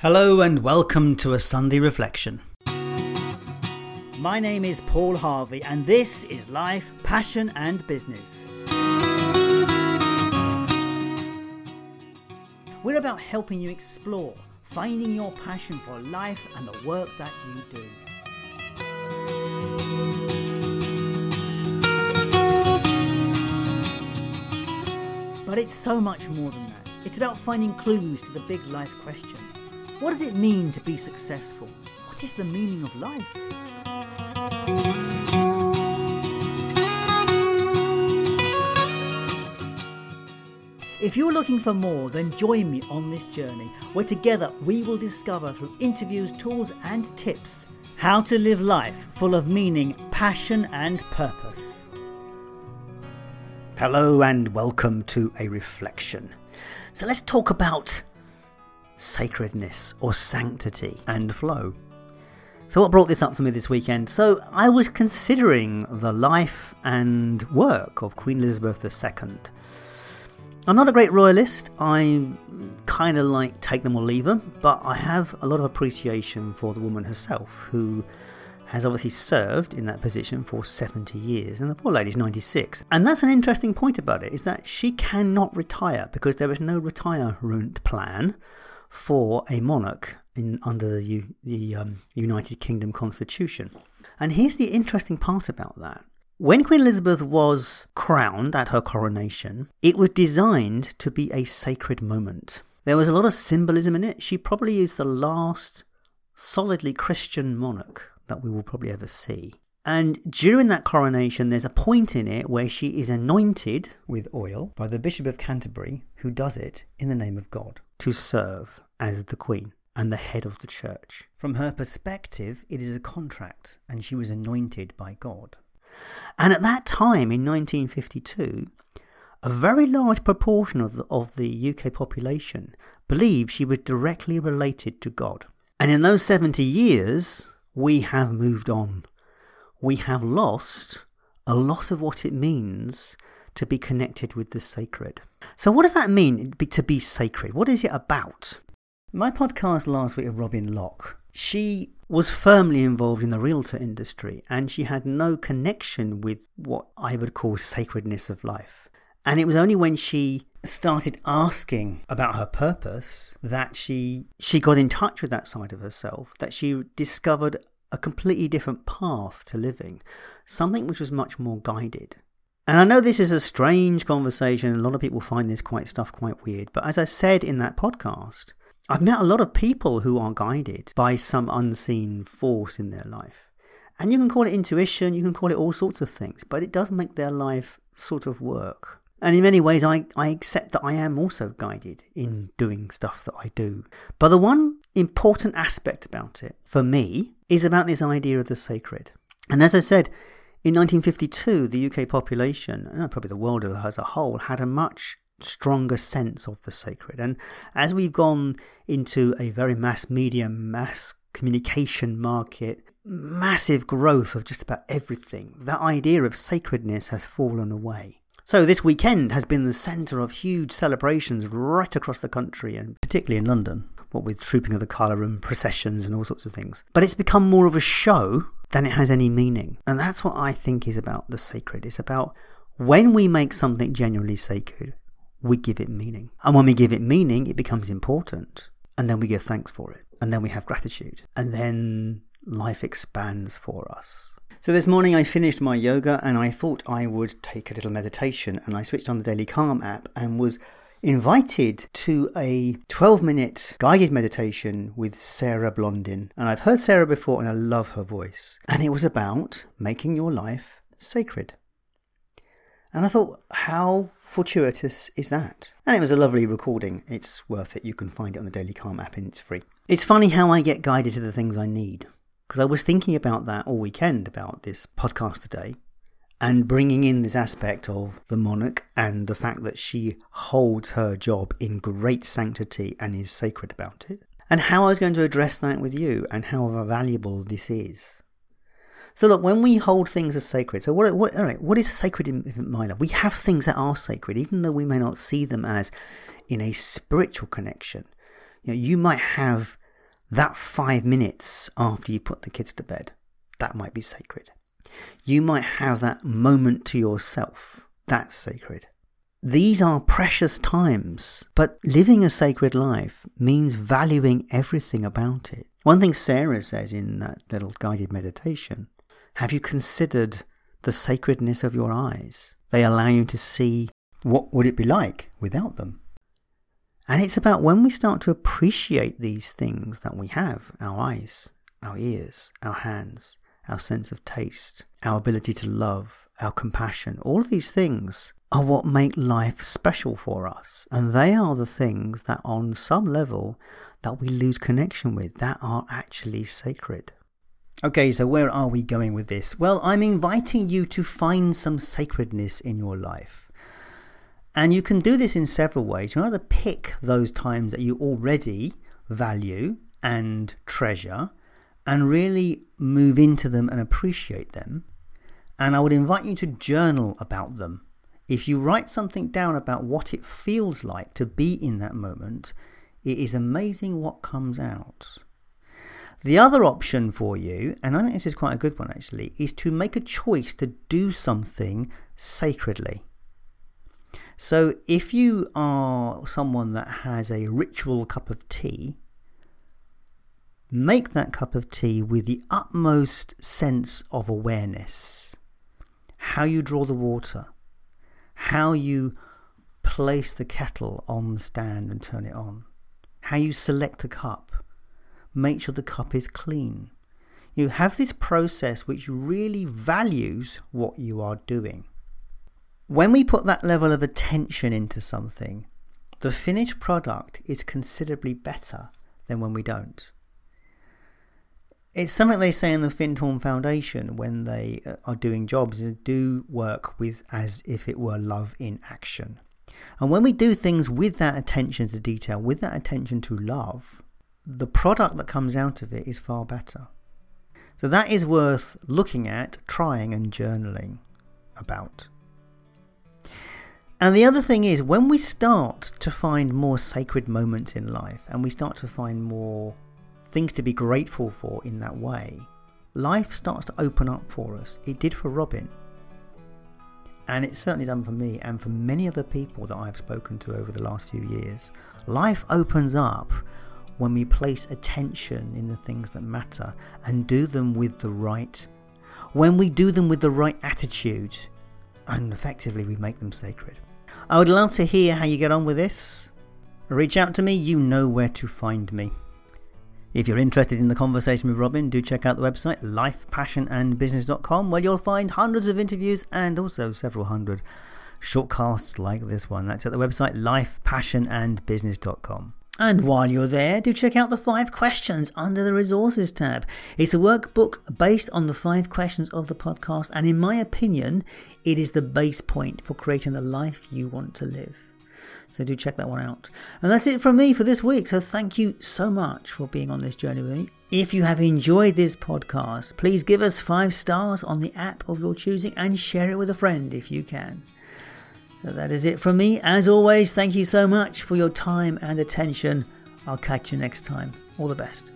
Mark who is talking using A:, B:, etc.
A: Hello and welcome to a Sunday reflection. My name is Paul Harvey, and this is Life, Passion and Business. We're about helping you explore, finding your passion for life and the work that you do. But it's so much more than that. It's about finding clues to the big life questions. What does it mean to be successful? What is the meaning of life? If you're looking for more, then join me on this journey where together we will discover through interviews, tools, and tips how to live life full of meaning, passion, and purpose. Hello, and welcome to a reflection. So let's talk about sacredness or sanctity and flow. So, what brought this up for me this weekend? So, I was considering the life and work of Queen Elizabeth II. I'm not a great royalist, I kind of like take them or leave them, but I have a lot of appreciation for the woman herself, who has obviously served in that position for 70 years, and the poor lady's 96. And that's an interesting point about it, is that she cannot retire because there is no retirement plan for a monarch in, under the, the um, United Kingdom Constitution. And here's the interesting part about that. When Queen Elizabeth was crowned at her coronation, it was designed to be a sacred moment. There was a lot of symbolism in it. She probably is the last solidly Christian monarch that we will probably ever see. And during that coronation, there's a point in it where she is anointed with oil by the Bishop of Canterbury, who does it in the name of God to serve as the Queen and the head of the church. From her perspective, it is a contract, and she was anointed by God. And at that time, in 1952, a very large proportion of the, of the UK population believed she was directly related to God. And in those 70 years, we have moved on. We have lost a lot of what it means to be connected with the sacred. So, what does that mean to be sacred? What is it about? My podcast last week with Robin Locke, she was firmly involved in the realtor industry and she had no connection with what I would call sacredness of life. And it was only when she started asking about her purpose that she she got in touch with that side of herself that she discovered a completely different path to living something which was much more guided and I know this is a strange conversation. A lot of people find this quite stuff quite weird. But as I said in that podcast, I've met a lot of people who are guided by some unseen force in their life. And you can call it intuition, you can call it all sorts of things, but it does make their life sort of work. And in many ways, I, I accept that I am also guided in doing stuff that I do. But the one important aspect about it, for me, is about this idea of the sacred. And as I said, in 1952, the UK population, and probably the world as a whole, had a much stronger sense of the sacred. And as we've gone into a very mass media, mass communication market, massive growth of just about everything, that idea of sacredness has fallen away. So this weekend has been the centre of huge celebrations right across the country and particularly in London what with trooping of the colour and processions and all sorts of things. But it's become more of a show than it has any meaning. And that's what I think is about the sacred. It's about when we make something genuinely sacred, we give it meaning. And when we give it meaning, it becomes important. And then we give thanks for it. And then we have gratitude. And then life expands for us. So this morning I finished my yoga and I thought I would take a little meditation and I switched on the Daily Calm app and was invited to a 12 minute guided meditation with Sarah Blondin. And I've heard Sarah before and I love her voice. And it was about making your life sacred. And I thought, how fortuitous is that? And it was a lovely recording. It's worth it. You can find it on the Daily Calm app and it's free. It's funny how I get guided to the things I need. Because I was thinking about that all weekend about this podcast today and bringing in this aspect of the monarch and the fact that she holds her job in great sanctity and is sacred about it, and how I was going to address that with you and how valuable this is. So look, when we hold things as sacred, so what, what, all right, what is sacred in, my life? We have things that are sacred, even though we may not see them as in a spiritual connection. You know, you might have that five minutes after you put the kids to bed, that might be sacred. You might have that moment to yourself, that's sacred. These are precious times, but living a sacred life means valuing everything about it. One thing Sarah says in that little guided meditation have you considered the sacredness of your eyes? They allow you to see what would it be like without them. And it's about when we start to appreciate these things that we have our eyes, our ears, our hands, our sense of taste, our ability to love, our compassion, all of these things are what make life special for us. And they are the things that, on some level, that we lose connection with, that are actually sacred. Okay, so where are we going with this? Well, I'm inviting you to find some sacredness in your life. And you can do this in several ways. You can either pick those times that you already value and treasure and really move into them and appreciate them. And I would invite you to journal about them. If you write something down about what it feels like to be in that moment, it is amazing what comes out. The other option for you, and I think this is quite a good one actually, is to make a choice to do something sacredly. So if you are someone that has a ritual cup of tea, make that cup of tea with the utmost sense of awareness. How you draw the water, how you place the kettle on the stand and turn it on, how you select a cup, make sure the cup is clean. You have this process which really values what you are doing. When we put that level of attention into something, the finished product is considerably better than when we don't. It's something they say in the Findhorn Foundation when they uh, are doing jobs is do work with as if it were love in action. And when we do things with that attention to detail, with that attention to love, the product that comes out of it is far better. So that is worth looking at, trying, and journaling about. And the other thing is, when we start to find more sacred moments in life and we start to find more things to be grateful for in that way, life starts to open up for us. It did for Robin. And it's certainly done for me and for many other people that I've spoken to over the last few years. Life opens up when we place attention in the things that matter and do them with the right when we do them with the right attitude and effectively we make them sacred. I would love to hear how you get on with this. Reach out to me, you know where to find me. If you're interested in the conversation with Robin, do check out the website lifepassionandbusiness.com where you'll find hundreds of interviews and also several hundred shortcasts like this one. That's at the website lifepassionandbusiness.com. And while you're there, do check out the five questions under the resources tab. It's a workbook based on the five questions of the podcast, and in my opinion, it is the base point for creating the life you want to live. So do check that one out. And that's it from me for this week. So thank you so much for being on this journey with me. If you have enjoyed this podcast, please give us five stars on the app of your choosing and share it with a friend if you can. So that is it from me. As always, thank you so much for your time and attention. I'll catch you next time. All the best.